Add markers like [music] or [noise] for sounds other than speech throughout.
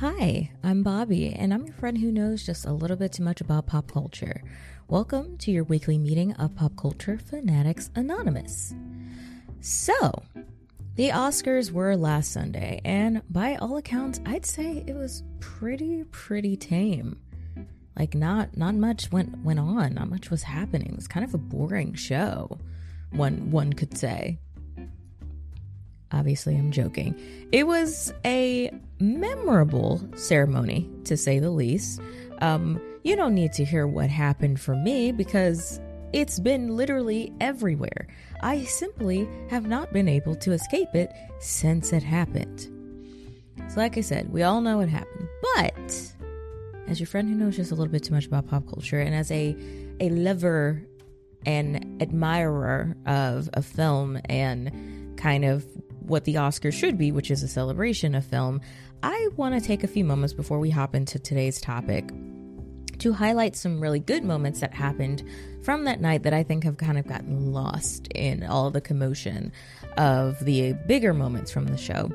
Hi, I'm Bobbi, and I'm your friend who knows just a little bit too much about pop culture. Welcome to your weekly meeting of Pop Culture Fanatics Anonymous. So, the Oscars were last Sunday, and by all accounts, I'd say it was pretty, pretty tame. Like not not much went went on, not much was happening. It was kind of a boring show, one one could say. Obviously, I'm joking. It was a memorable ceremony, to say the least. Um, you don't need to hear what happened for me because it's been literally everywhere. I simply have not been able to escape it since it happened. So, like I said, we all know what happened. But as your friend who knows just a little bit too much about pop culture, and as a a lover and admirer of a film and kind of what the Oscars should be, which is a celebration of film, I want to take a few moments before we hop into today's topic to highlight some really good moments that happened from that night that I think have kind of gotten lost in all the commotion of the bigger moments from the show.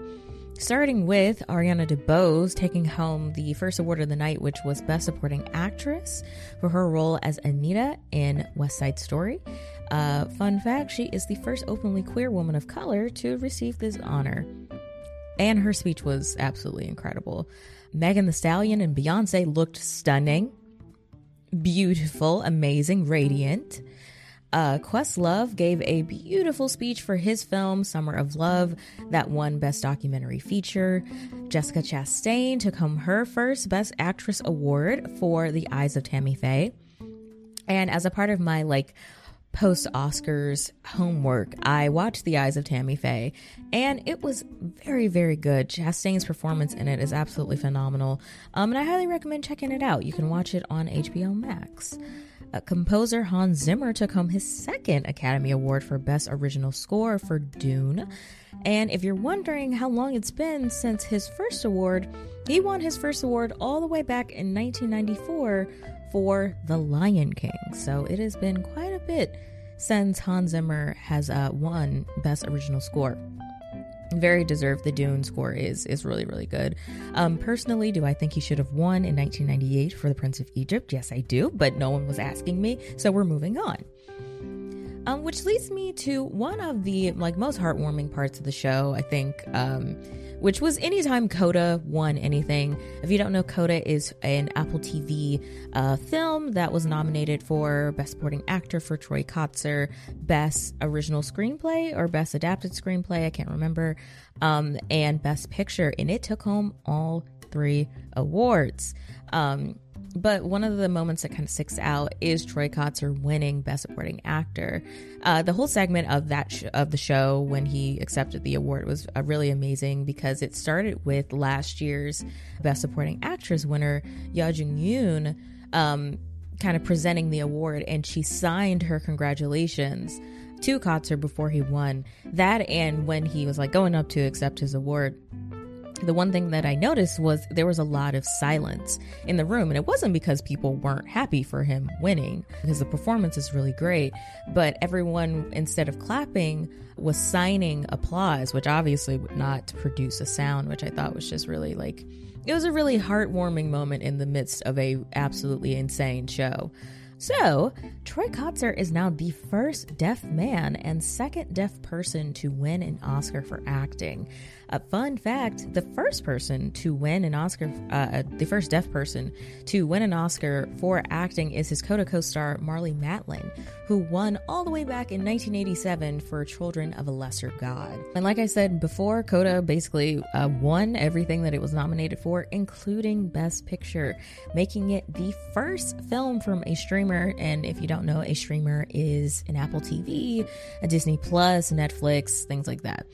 Starting with Ariana DeBose taking home the first award of the night, which was Best Supporting Actress for her role as Anita in West Side Story. Uh, fun fact she is the first openly queer woman of color to receive this honor. And her speech was absolutely incredible. Megan Thee Stallion and Beyonce looked stunning, beautiful, amazing, radiant. Uh, Questlove gave a beautiful speech for his film Summer of Love that won Best Documentary Feature. Jessica Chastain took home her first Best Actress award for The Eyes of Tammy Faye. And as a part of my like post Oscars homework, I watched The Eyes of Tammy Faye, and it was very, very good. Chastain's performance in it is absolutely phenomenal, um, and I highly recommend checking it out. You can watch it on HBO Max. Uh, composer Hans Zimmer took home his second Academy Award for Best Original Score for Dune. And if you're wondering how long it's been since his first award, he won his first award all the way back in 1994 for The Lion King. So it has been quite a bit since Hans Zimmer has uh, won Best Original Score very deserved. The Dune score is is really really good. Um, personally, do I think he should have won in 1998 for The Prince of Egypt? Yes, I do, but no one was asking me, so we're moving on. Um, which leads me to one of the like most heartwarming parts of the show. I think. Um, which was anytime Coda won anything. If you don't know, Coda is an Apple TV uh, film that was nominated for Best Supporting Actor for Troy Kotsur, Best Original Screenplay or Best Adapted Screenplay, I can't remember, um, and Best Picture, and it took home all three awards. Um, but one of the moments that kind of sticks out is Troy Kotsur winning Best Supporting Actor. Uh, the whole segment of that sh- of the show when he accepted the award was uh, really amazing because it started with last year's Best Supporting Actress winner Yuh-jung Youn, um, kind of presenting the award, and she signed her congratulations to Kotsur before he won. That and when he was like going up to accept his award the one thing that I noticed was there was a lot of silence in the room. And it wasn't because people weren't happy for him winning, because the performance is really great. But everyone, instead of clapping, was signing applause, which obviously would not produce a sound, which I thought was just really like, it was a really heartwarming moment in the midst of a absolutely insane show. So, Troy Kotsur is now the first deaf man and second deaf person to win an Oscar for acting. A fun fact the first person to win an Oscar, uh, uh, the first deaf person to win an Oscar for acting is his Coda co star Marlee Matlin, who won all the way back in 1987 for Children of a Lesser God. And like I said before, Coda basically uh, won everything that it was nominated for, including Best Picture, making it the first film from a streamer. And if you don't know, a streamer is an Apple TV, a Disney Plus, Netflix, things like that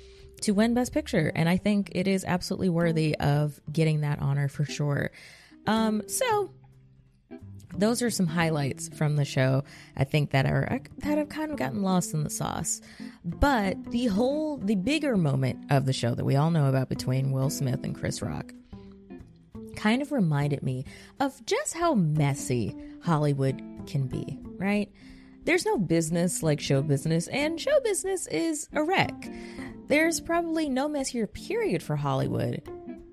to win Best Picture. And I think it is absolutely worthy of getting that honor for sure. Um, so those are some highlights from the show. I think that are that have kind of gotten lost in the sauce. But the whole the bigger moment of the show that we all know about between Will Smith and Chris Rock kind of reminded me of just how messy Hollywood can be, right? There's no business like show business, and show business is a wreck. There's probably no messier period for Hollywood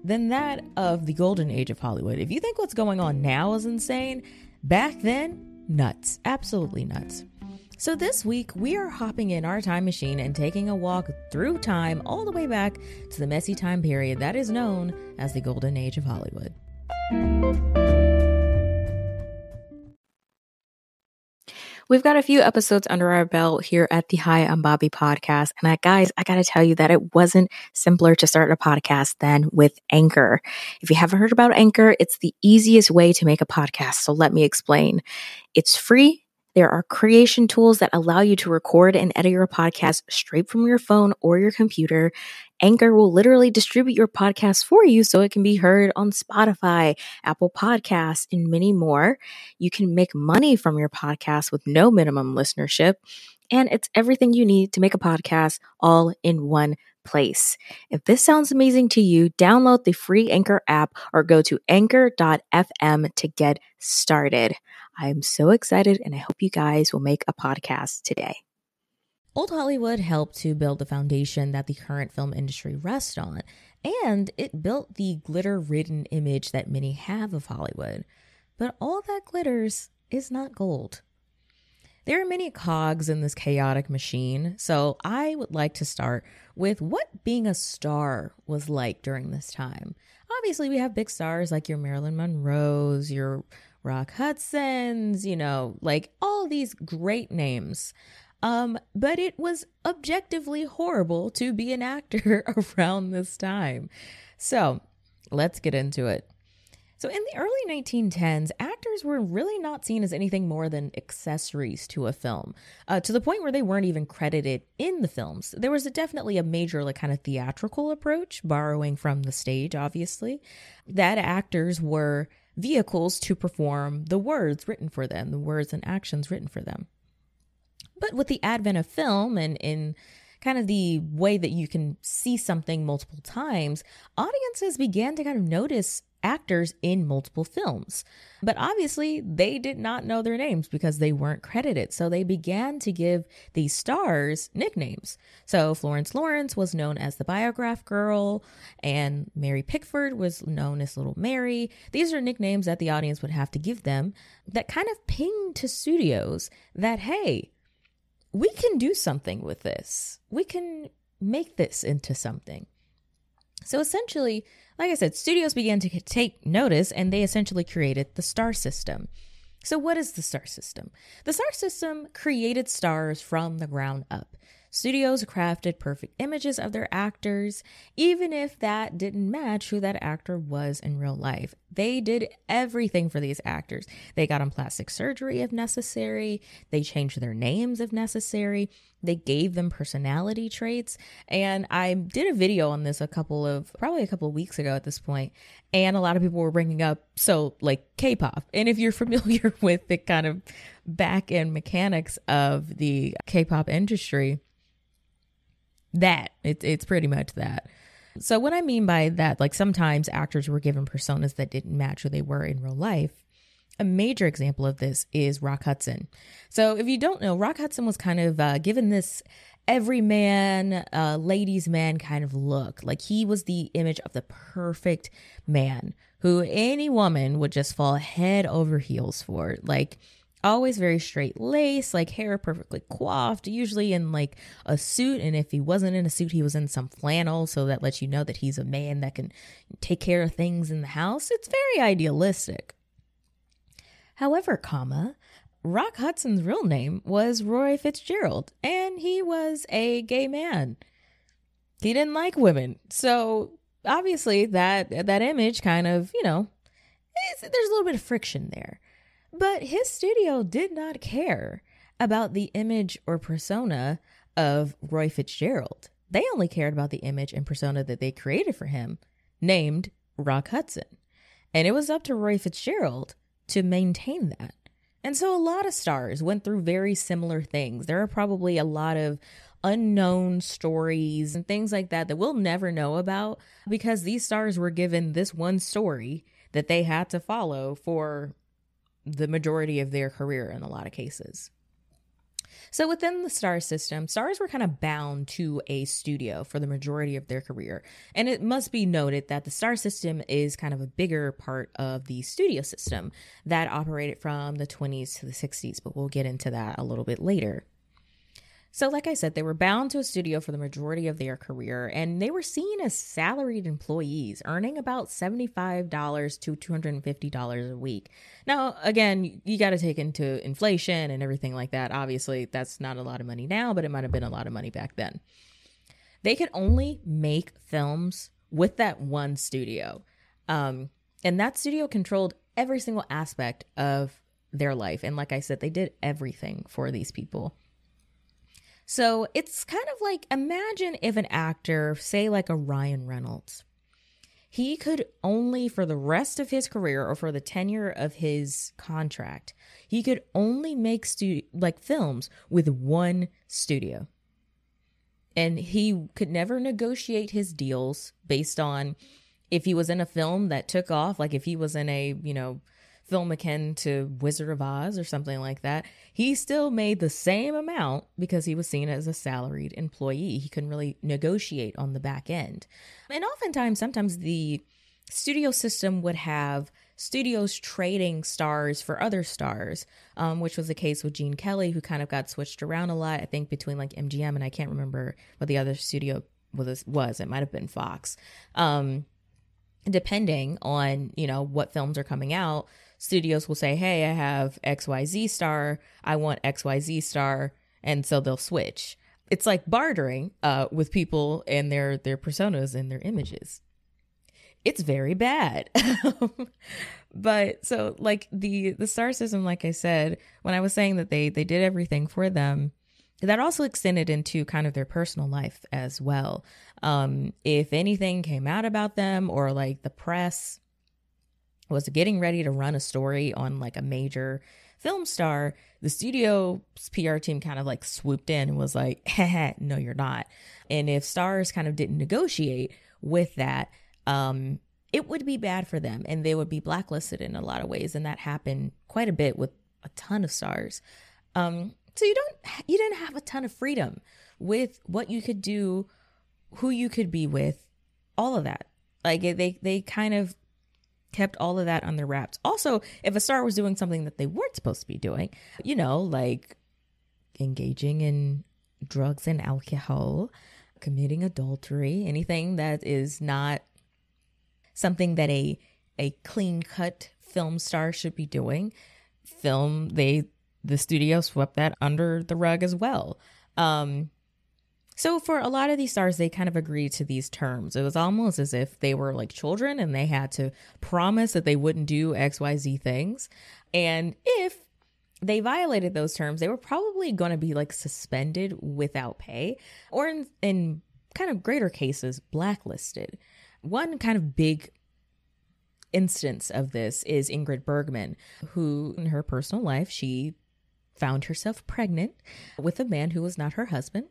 than that of the golden age of Hollywood. If you think what's going on now is insane, back then, nuts. Absolutely nuts. So, this week, we are hopping in our time machine and taking a walk through time all the way back to the messy time period that is known as the Golden Age of Hollywood. We've got a few episodes under our belt here at the Hi I'm Bobbi podcast. And I, guys, I got to tell you that it wasn't simpler to start a podcast than with Anchor. If you haven't heard about Anchor, it's the easiest way to make a podcast. So let me explain. It's free. There are creation tools that allow you to record and edit your podcast straight from your phone or your computer. Anchor will literally distribute your podcast for you so it can be heard on Spotify, Apple Podcasts, and many more. You can make money from your podcast with no minimum listenership. And it's everything you need to make a podcast all in one place. If this sounds amazing to you, download the free Anchor app or go to anchor.fm to get started. I am so excited and I hope you guys will make a podcast today. Old Hollywood helped to build the foundation that the current film industry rests on, and it built the glitter ridden image that many have of Hollywood. But all that glitters is not gold. There are many cogs in this chaotic machine, so I would like to start with what being a star was like during this time. Obviously, we have big stars like your Marilyn Monroe's, your Rock Hudson's, you know, like all these great names. Um, but it was objectively horrible to be an actor [laughs] around this time. So let's get into it. So, in the early 1910s, actors were really not seen as anything more than accessories to a film, uh, to the point where they weren't even credited in the films. There was a, definitely a major, like, kind of theatrical approach, borrowing from the stage, obviously, that actors were vehicles to perform the words written for them, the words and actions written for them. But with the advent of film and in kind of the way that you can see something multiple times, audiences began to kind of notice actors in multiple films. But obviously, they did not know their names because they weren't credited. So they began to give these stars nicknames. So Florence Lawrence was known as the Biograph Girl, and Mary Pickford was known as Little Mary. These are nicknames that the audience would have to give them that kind of pinged to studios that, hey, we can do something with this. We can make this into something. So essentially, like I said, studios began to take notice and they essentially created the star system. So, what is the star system? The star system created stars from the ground up. Studios crafted perfect images of their actors, even if that didn't match who that actor was in real life. They did everything for these actors. They got them plastic surgery if necessary, they changed their names if necessary, they gave them personality traits. And I did a video on this a couple of, probably a couple of weeks ago at this point, and a lot of people were bringing up, so like K pop. And if you're [laughs] familiar with the kind of back end mechanics of the K pop industry, that it's it's pretty much that. So what I mean by that, like sometimes actors were given personas that didn't match who they were in real life. A major example of this is Rock Hudson. So if you don't know, Rock Hudson was kind of uh, given this everyman, uh, ladies' man kind of look. Like he was the image of the perfect man who any woman would just fall head over heels for. Like always very straight lace, like hair perfectly coiffed, usually in like a suit. And if he wasn't in a suit, he was in some flannel. So that lets you know that he's a man that can take care of things in the house. It's very idealistic. However, comma, Rock Hudson's real name was Roy Fitzgerald, and he was a gay man. He didn't like women. So obviously that that image kind of, you know, there's a little bit of friction there. But his studio did not care about the image or persona of Roy Fitzgerald. They only cared about the image and persona that they created for him, named Rock Hudson. And it was up to Roy Fitzgerald to maintain that. And so a lot of stars went through very similar things. There are probably a lot of unknown stories and things like that that we'll never know about because these stars were given this one story that they had to follow for the majority of their career in a lot of cases. So within the star system, stars were kind of bound to a studio for the majority of their career. And it must be noted that the star system is kind of a bigger part of the studio system that operated from the 20s to the 60s, but we'll get into that a little bit later. So, like I said, they were bound to a studio for the majority of their career, and they were seen as salaried employees, earning about $75 to $250 a week. Now, again, you got to take into inflation and everything like that. Obviously, that's not a lot of money now, but it might have been a lot of money back then. They could only make films with that one studio. Um, and that studio controlled every single aspect of their life. And like I said, they did everything for these people. So it's kind of like imagine if an actor, say like a Ryan Reynolds, he could only for the rest of his career or for the tenure of his contract, he could only make stu- like films with one studio. And he could never negotiate his deals based on if he was in a film that took off, like if he was in a, you know, film akin to Wizard of Oz or something like that, he still made the same amount because he was seen as a salaried employee. He couldn't really negotiate on the back end. And oftentimes, sometimes the studio system would have studios trading stars for other stars, um, which was the case with Gene Kelly, who kind of got switched around a lot, I think, between like MGM and I can't remember what the other studio was. was. It might have been Fox. Um, depending on, you know, what films are coming out, studios will say, Hey, I have XYZ star. I want XYZ star. And so they'll switch. It's like bartering uh, with people and their, their personas and their images. It's very bad. [laughs] but so like the the star system, like I said, when I was saying that they they did everything for them, that also extended into kind of their personal life as well. Um, if anything came out about them or like the press was getting ready to run a story on like a major film star, the studio's PR team kind of like swooped in and was like, [laughs] no, you're not. And if stars kind of didn't negotiate with that, um, it would be bad for them and they would be blacklisted in a lot of ways. And that happened quite a bit with a ton of stars. Um, so you don't, you didn't have a ton of freedom with what you could do, who you could be with, all of that. Like they, they kind of kept all of that their wraps. Also, if a star was doing something that they weren't supposed to be doing, you know, like engaging in drugs and alcohol, committing adultery, anything that is not something that a a clean cut film star should be doing, film they the studio swept that under the rug as well. Um, so for a lot of these stars, they kind of agreed to these terms. It was almost as if they were like children and they had to promise that they wouldn't do XYZ things. And if they violated those terms, they were probably going to be like suspended without pay or in, in kind of greater cases, blacklisted. One kind of big instance of this is Ingrid Bergman, who in her personal life, she found herself pregnant with a man who was not her husband.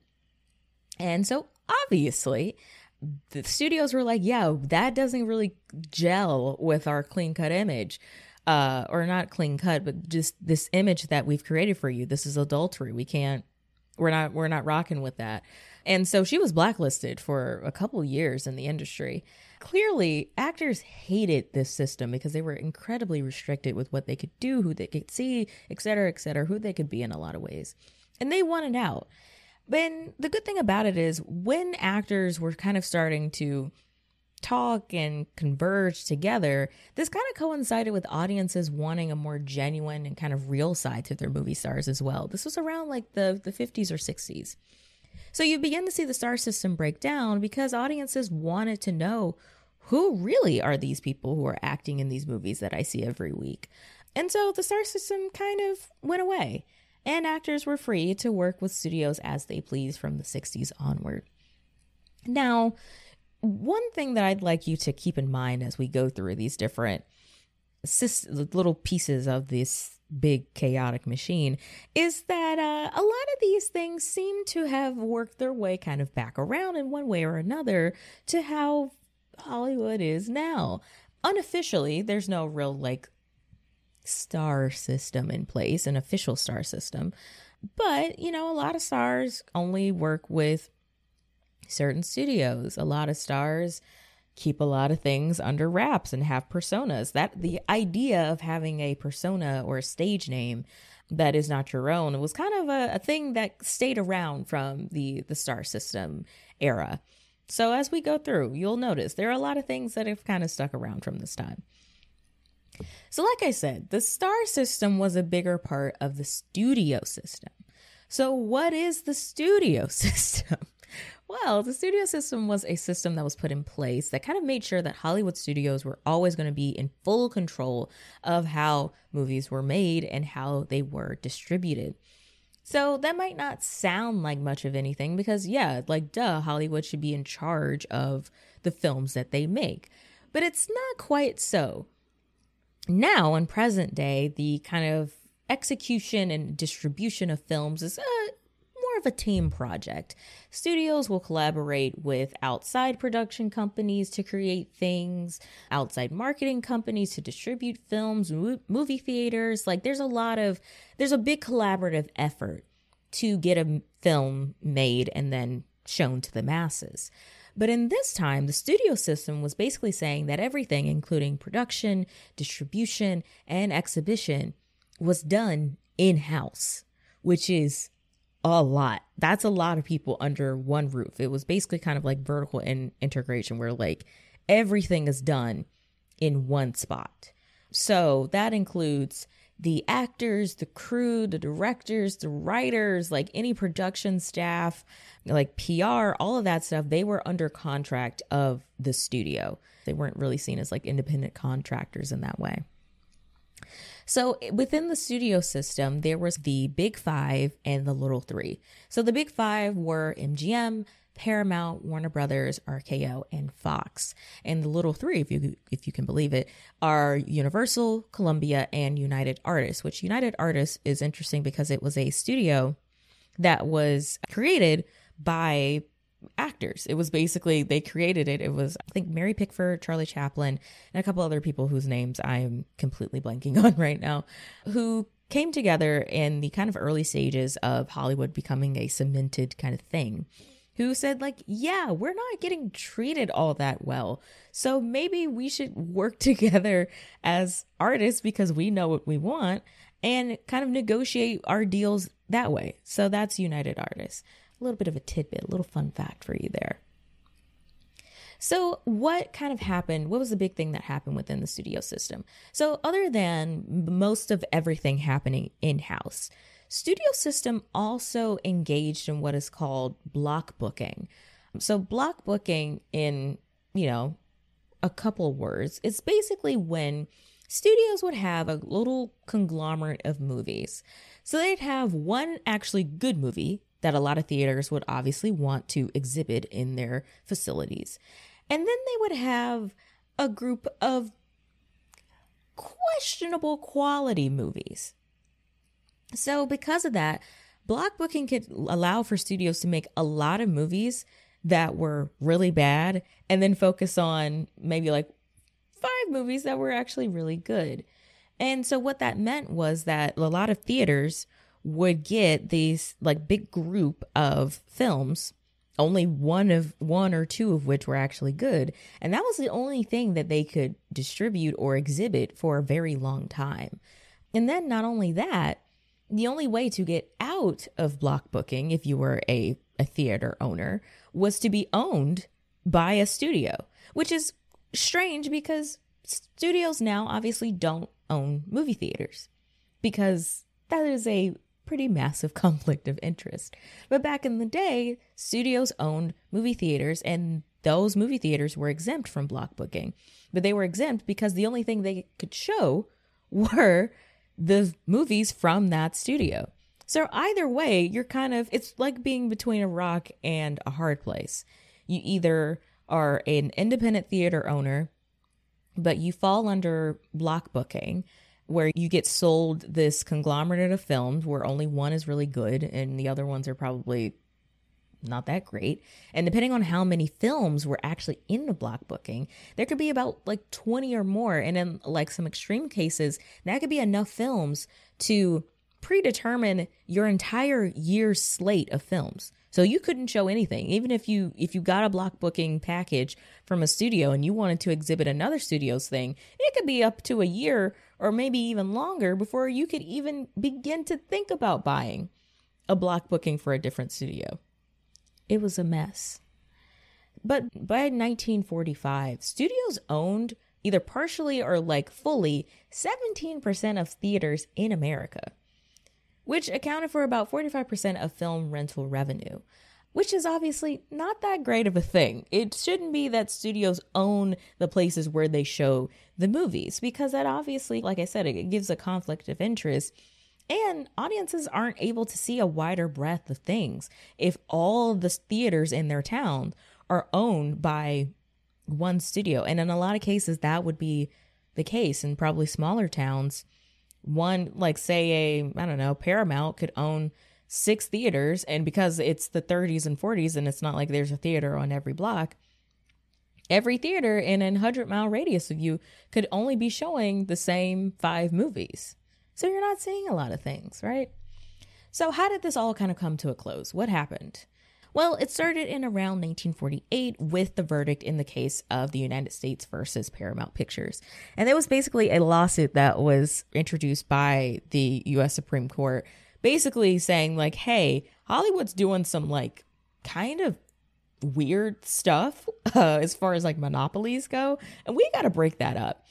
And so obviously, the studios were like, yeah, that doesn't really gel with our clean cut image. Uh, or not clean cut, but just this image that we've created for you. This is adultery. We can't, we're not, we're not rocking with that. And so she was blacklisted for a couple years in the industry. Clearly, actors hated this system because they were incredibly restricted with what they could do, who they could see, et cetera, et cetera, who they could be in a lot of ways. And they wanted out. But the good thing about it is when actors were kind of starting to talk and converge together, this kind of coincided with audiences wanting a more genuine and kind of real side to their movie stars as well. This was around like the, the 50s or 60s. So you begin to see the star system break down because audiences wanted to know who really are these people who are acting in these movies that I see every week. And so the star system kind of went away and actors were free to work with studios as they please from the 60s onward. Now, one thing that I'd like you to keep in mind as we go through these different little pieces of this big chaotic machine is that uh, a lot of these things seem to have worked their way kind of back around in one way or another to how Hollywood is now. Unofficially, there's no real like star system in place, an official star system. But, you know, a lot of stars only work with certain studios. A lot of stars keep a lot of things under wraps and have personas. That the idea of having a persona or a stage name that is not your own was kind of a, a thing that stayed around from the the star system era. So as we go through, you'll notice there are a lot of things that have kind of stuck around from this time. So, like I said, the star system was a bigger part of the studio system. So, what is the studio [laughs] system? Well, the studio system was a system that was put in place that kind of made sure that Hollywood studios were always going to be in full control of how movies were made and how they were distributed. So that might not sound like much of anything because, yeah, like, duh, Hollywood should be in charge of the films that they make. But it's not quite so. Now, in present day, the kind of execution and distribution of films is uh, more of a team project. Studios will collaborate with outside production companies to create things, outside marketing companies to distribute films, movie theaters. Like there's a lot of, there's a big collaborative effort to get a film made and then shown to the masses. But in this time, the studio system was basically saying that everything, including production, distribution, and exhibition, was done in house, which is a lot. That's a lot of people under one roof. It was basically kind of like vertical in- integration where like everything is done in one spot. So that includes the actors, the crew, the directors, the writers, like any production staff, like PR, all of that stuff, they were under contract of the studio. They weren't really seen as like independent contractors in that way. So within the studio system, there was the big five and the little three. So the big five were MGM, Paramount, Warner Brothers, RKO, and Fox. And the little three, if you if you can believe it, are Universal, Columbia, and United Artists. Which United Artists is interesting because it was a studio that was created by actors. It was basically they created it. It was I think Mary Pickford, Charlie Chaplin, and a couple other people whose names I am completely blanking [laughs] on right now, who came together in the kind of early stages of Hollywood becoming a cemented kind of thing. Who said, like, yeah, we're not getting treated all that well. So maybe we should work [laughs] together as artists because we know what we want and kind of negotiate our deals that way. So that's United Artists a little bit of a tidbit, a little fun fact for you there. So, what kind of happened? What was the big thing that happened within the studio system? So, other than most of everything happening in house, Studio System also engaged in what is called block booking. So, block booking, in you know, a couple words, it's basically when studios would have a little conglomerate of movies. So, they'd have one actually good movie that a lot of theaters would obviously want to exhibit in their facilities. And then they would have a group of questionable quality movies. So, because of that, block booking could allow for studios to make a lot of movies that were really bad and then focus on maybe like five movies that were actually really good. And so, what that meant was that a lot of theaters would get these like big group of films only one of one or two of which were actually good and that was the only thing that they could distribute or exhibit for a very long time and then not only that the only way to get out of block booking if you were a, a theater owner was to be owned by a studio which is strange because studios now obviously don't own movie theaters because that is a pretty massive [laughs] conflict of interest. But back in the day, studios owned movie theaters and those movie theaters were exempt from block booking. But they were exempt because the only thing they could show [laughs] were the movies from that studio. So either way, you're kind of it's like being between a rock and a hard place. You either are an independent theater owner, but you fall under block booking where you get sold this conglomerate of films where only one is really good and the other ones are probably not that great. And depending on how many films were actually in the block booking, there could be about like 20 or more. And in like some extreme cases, that could be enough films to predetermine your entire year's slate of films. So you couldn't show anything. Even if you if you got a block booking package from a studio and you wanted to exhibit another studio's thing, it could be up to a year or maybe even longer before you could even begin to think about buying a block booking for a different studio. It was a mess. But by 1945, studios owned either partially or like fully 17% of theaters in America which accounted for about 45% of film rental revenue, which is obviously not that great of a thing. It shouldn't be that studios own the places where they show the movies, because that obviously, like I said, it gives a conflict of interest. And audiences aren't able to see a wider breadth of things if all the theaters in their town are owned by one studio. And in a lot of cases, that would be the case in probably smaller towns one like say a i don't know paramount could own six theaters and because it's the 30s and 40s and it's not like there's a theater on every block every theater in a 100 mile radius of you could only be showing the same five movies so you're not seeing a lot of things right so how did this all kind of come to a close what happened well, it started in around 1948 with the verdict in the case of the United States versus Paramount Pictures. And it was basically a lawsuit that was introduced by the US Supreme Court, basically saying, like, hey, Hollywood's doing some like kind of weird stuff [laughs] uh, as far as like monopolies go, and we got to break that up.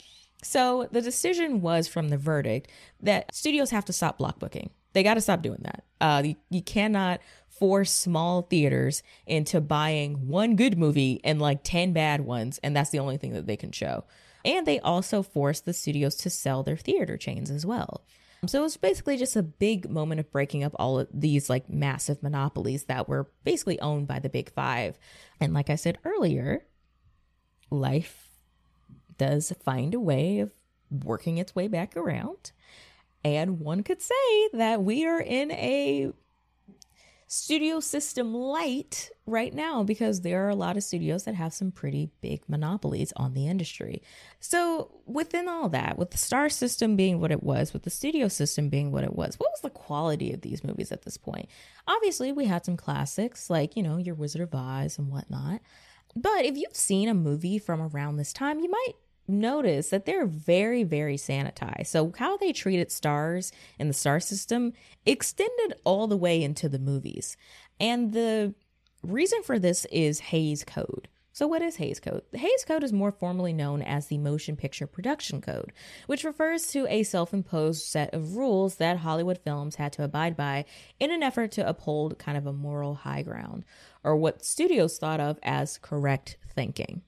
So the decision was from the verdict that studios have to stop block booking. They got to stop doing that. Uh, you, you cannot force small theaters into buying one good movie and like 10 bad ones, and that's the only thing that they can show. And they also force the studios to sell their theater chains as well. So it was basically just a big moment of breaking up all of these like massive monopolies that were basically owned by the big five. And like I said earlier, life does find a way of working its way back around. And one could say that we are in a studio system light right now because there are a lot of studios that have some pretty big monopolies on the industry. So, within all that, with the star system being what it was, with the studio system being what it was, what was the quality of these movies at this point? Obviously, we had some classics like, you know, your Wizard of Oz and whatnot. But if you've seen a movie from around this time, you might notice that they're very, very sanitized. So, how they treated stars in the star system extended all the way into the movies. And the reason for this is Hays Code. So, what is Hays Code? The Hays Code is more formally known as the Motion Picture Production Code, which refers to a self imposed set of rules that Hollywood films had to abide by in an effort to uphold kind of a moral high ground, or what studios thought of as correct thinking.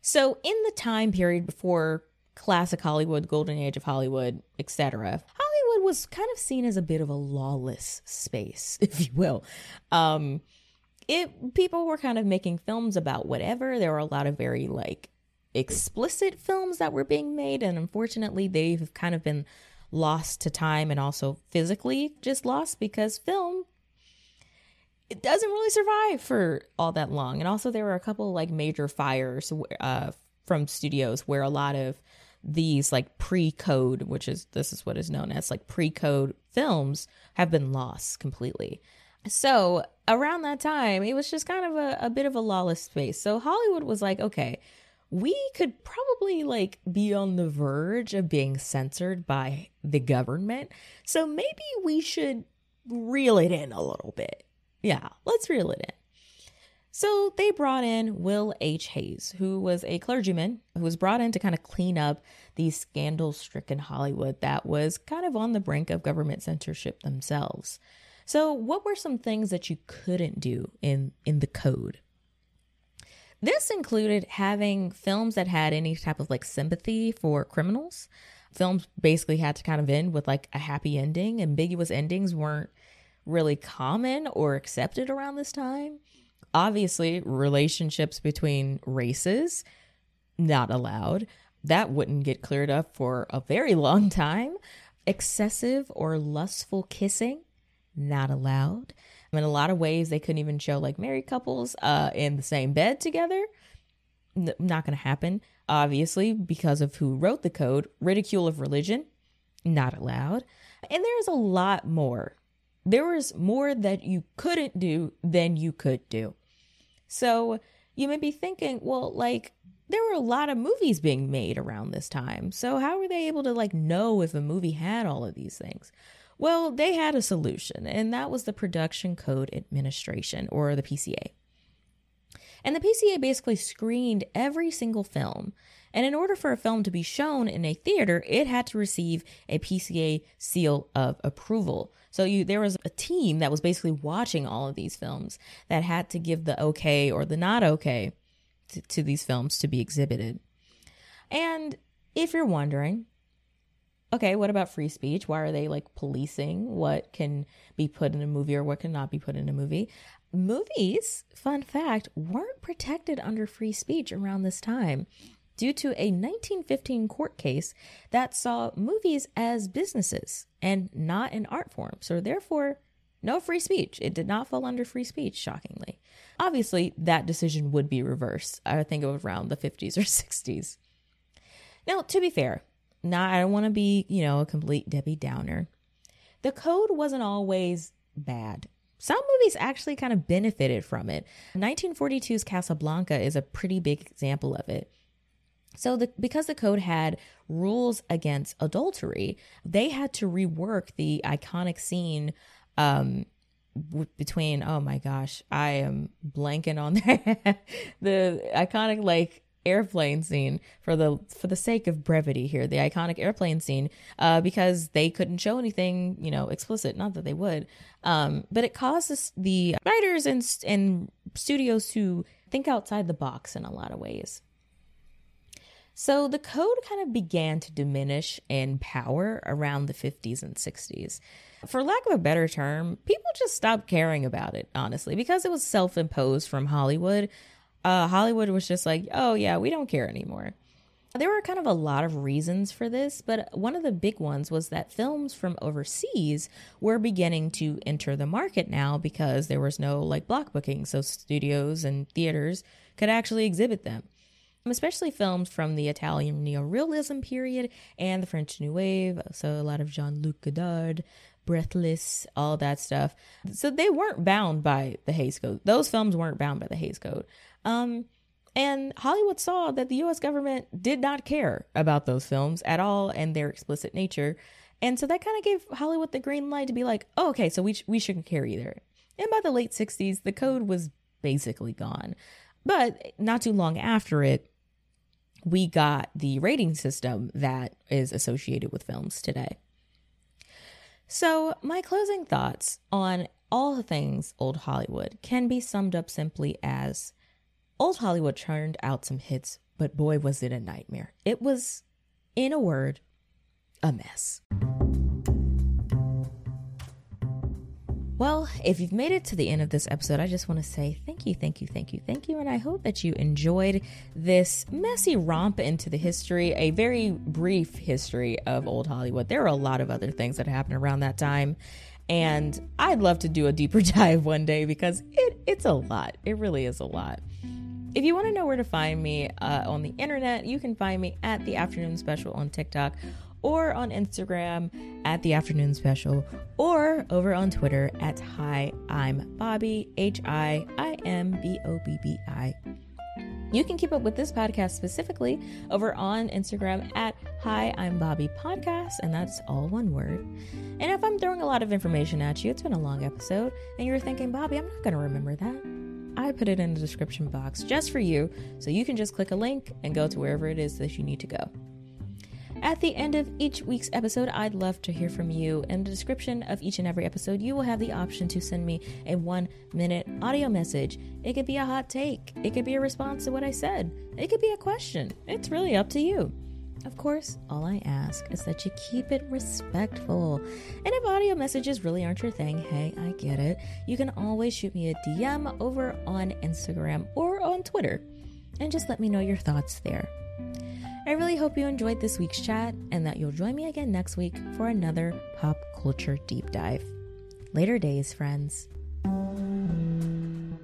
So, in the time period before classic Hollywood, golden age of Hollywood, etc., Hollywood was kind of seen as a bit of a lawless space, [laughs] if you will. Um, it people were kind of making films about whatever. There were a lot of very like explicit films that were being made, and unfortunately, they've kind of been lost to time and also physically just lost because film it doesn't really survive for all that long. And also, there were a couple like major fires uh, from studios where a lot of these like pre-code, which is this is what is known as like pre-code films, have been lost completely. So around that time, it was just kind of a, a bit of a lawless space. So Hollywood was like, okay, we could probably like be on the verge of being censored by the government. So maybe we should reel it in a little bit yeah, let's reel it in. So they brought in Will H. Hays, who was a clergyman who was brought in to kind of clean up the scandal stricken Hollywood that was kind of on the brink of government censorship themselves. So, what were some things that you couldn't do in, in the code? This included having films that had any type of like sympathy for criminals. Films basically had to kind of end with like a happy ending. Ambiguous endings weren't really common or accepted around this time. Obviously, relationships between races, not allowed. That wouldn't get cleared up for a very long time. Excessive or lustful kissing, not allowed. In a lot of ways, they couldn't even show like married couples uh, in the same bed together. N- not going to happen, obviously, because of who wrote the code. Ridicule of religion, not allowed. And there's a lot more. There was more that you couldn't do than you could do. So you may be thinking, well, like, there were a lot of movies being made around this time. So how were they able to like know if a movie had all of these things? Well, they had a solution, and that was the Production Code Administration or the PCA. And the PCA basically screened every single film. And in order for a film to be shown in a theater, it had to receive a PCA seal of approval. So you there was a team that was basically watching all of these films that had to give the okay or the not okay to, to these films to be exhibited. And if you're wondering, okay, what about free speech? Why are they like policing what can be put in a movie or what cannot be put in a movie? Movies, fun fact, weren't protected under free speech around this time due to a 1915 court case that saw movies as businesses and not an art form. So, therefore, no free speech. It did not fall under free speech, shockingly. Obviously, that decision would be reversed. I think of around the 50s or [laughs] 60s. Now, to be fair, now I don't want to be, you know, a complete Debbie Downer. The code wasn't always bad. Some movies actually kind of benefited from it. 1942's Casablanca is a pretty big example of it. So, the, because the code had rules against adultery, they had to rework the iconic scene um, w- between. Oh my gosh, I am blanking on [laughs] that. the iconic like airplane scene for the for the sake of brevity here the iconic airplane scene uh, because they couldn't show anything you know explicit not that they would um, but it causes the writers and and studios to think outside the box in a lot of ways so the code kind of began to diminish in power around the 50s and 60s. For lack of a better term, people just stopped caring about it, honestly, because it was self imposed from Hollywood uh, Hollywood was just like, oh, yeah, we don't care anymore. There were kind of a lot of reasons for this, but one of the big ones was that films from overseas were beginning to enter the market now because there was no like block booking, so studios and theaters could actually exhibit them. Especially films from the Italian neorealism period and the French New Wave, so a lot of Jean Luc Godard, Breathless, all that stuff. So they weren't bound by the Hays Code. Those films weren't bound by the Hays Code. Um, and Hollywood saw that the US government did not care about those films at all and their explicit nature. And so that kind of gave Hollywood the green light to be like, oh, okay, so we, sh- we shouldn't care either. And by the late 60s, the code was basically gone. But not too long after it, we got the rating system that is associated with films today. So, my closing thoughts on all things old Hollywood can be summed up simply as Old Hollywood churned out some hits, but boy, was it a nightmare. It was, in a word, a mess. Well, if you've made it to the end of this episode, I just want to say thank you, thank you, thank you, thank you. And I hope that you enjoyed this messy romp into the history, a very brief history of old Hollywood. There are a lot of other things that happened around that time. And I'd love to do a deeper [laughs] dive one day because it, it's a lot. It really is a lot. If you want to know where to find me uh, on the internet, you can find me at the afternoon special on TikTok or on Instagram at the afternoon special or over on Twitter at hi I'm Bobbi, H I I M B O B B I. You can keep up with this podcast specifically over on Instagram at Hi, I'm Bobbi Podcast, and that's all one word. And if I'm throwing a lot of information at you, it's been a long episode, and you're thinking, Bobbi, I'm not going to remember that. I put it in the description box just for you, so you can just click a link and go to wherever it is that you need to go. At the end of each week's episode, I'd love to hear from you. In the description of each and every episode, you will have the option to send me a one minute audio message. It could be a hot take, it could be a response to what I said, it could be a question. It's really up to you. Of course, all I ask is that you keep it respectful. And if audio messages really aren't your thing, hey, I get it. You can always shoot me a DM over on Instagram or on Twitter and just let me know your thoughts there. I really hope you enjoyed this week's chat and that you'll join me again next week for another pop culture deep dive. Later days, friends. I'm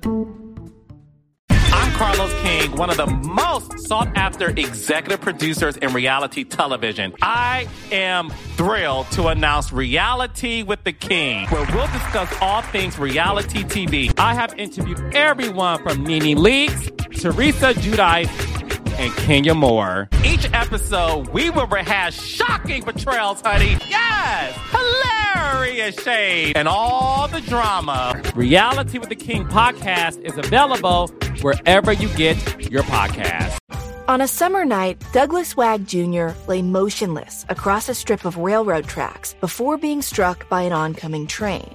Carlos King one of the most sought after executive producers in reality television. I am thrilled to announce Reality with the King, where we'll discuss all things reality TV. I have interviewed everyone from Nene Leakes, Teresa Giudice, and Kenya Moore. Each episode, we will rehash shocking betrayals, honey. Yes! Hilarious shade and all the drama. Reality with the King podcast is available wherever you get your podcast. On a summer night, Douglas Wag Jr. lay motionless across a strip of railroad tracks before being struck by an oncoming train.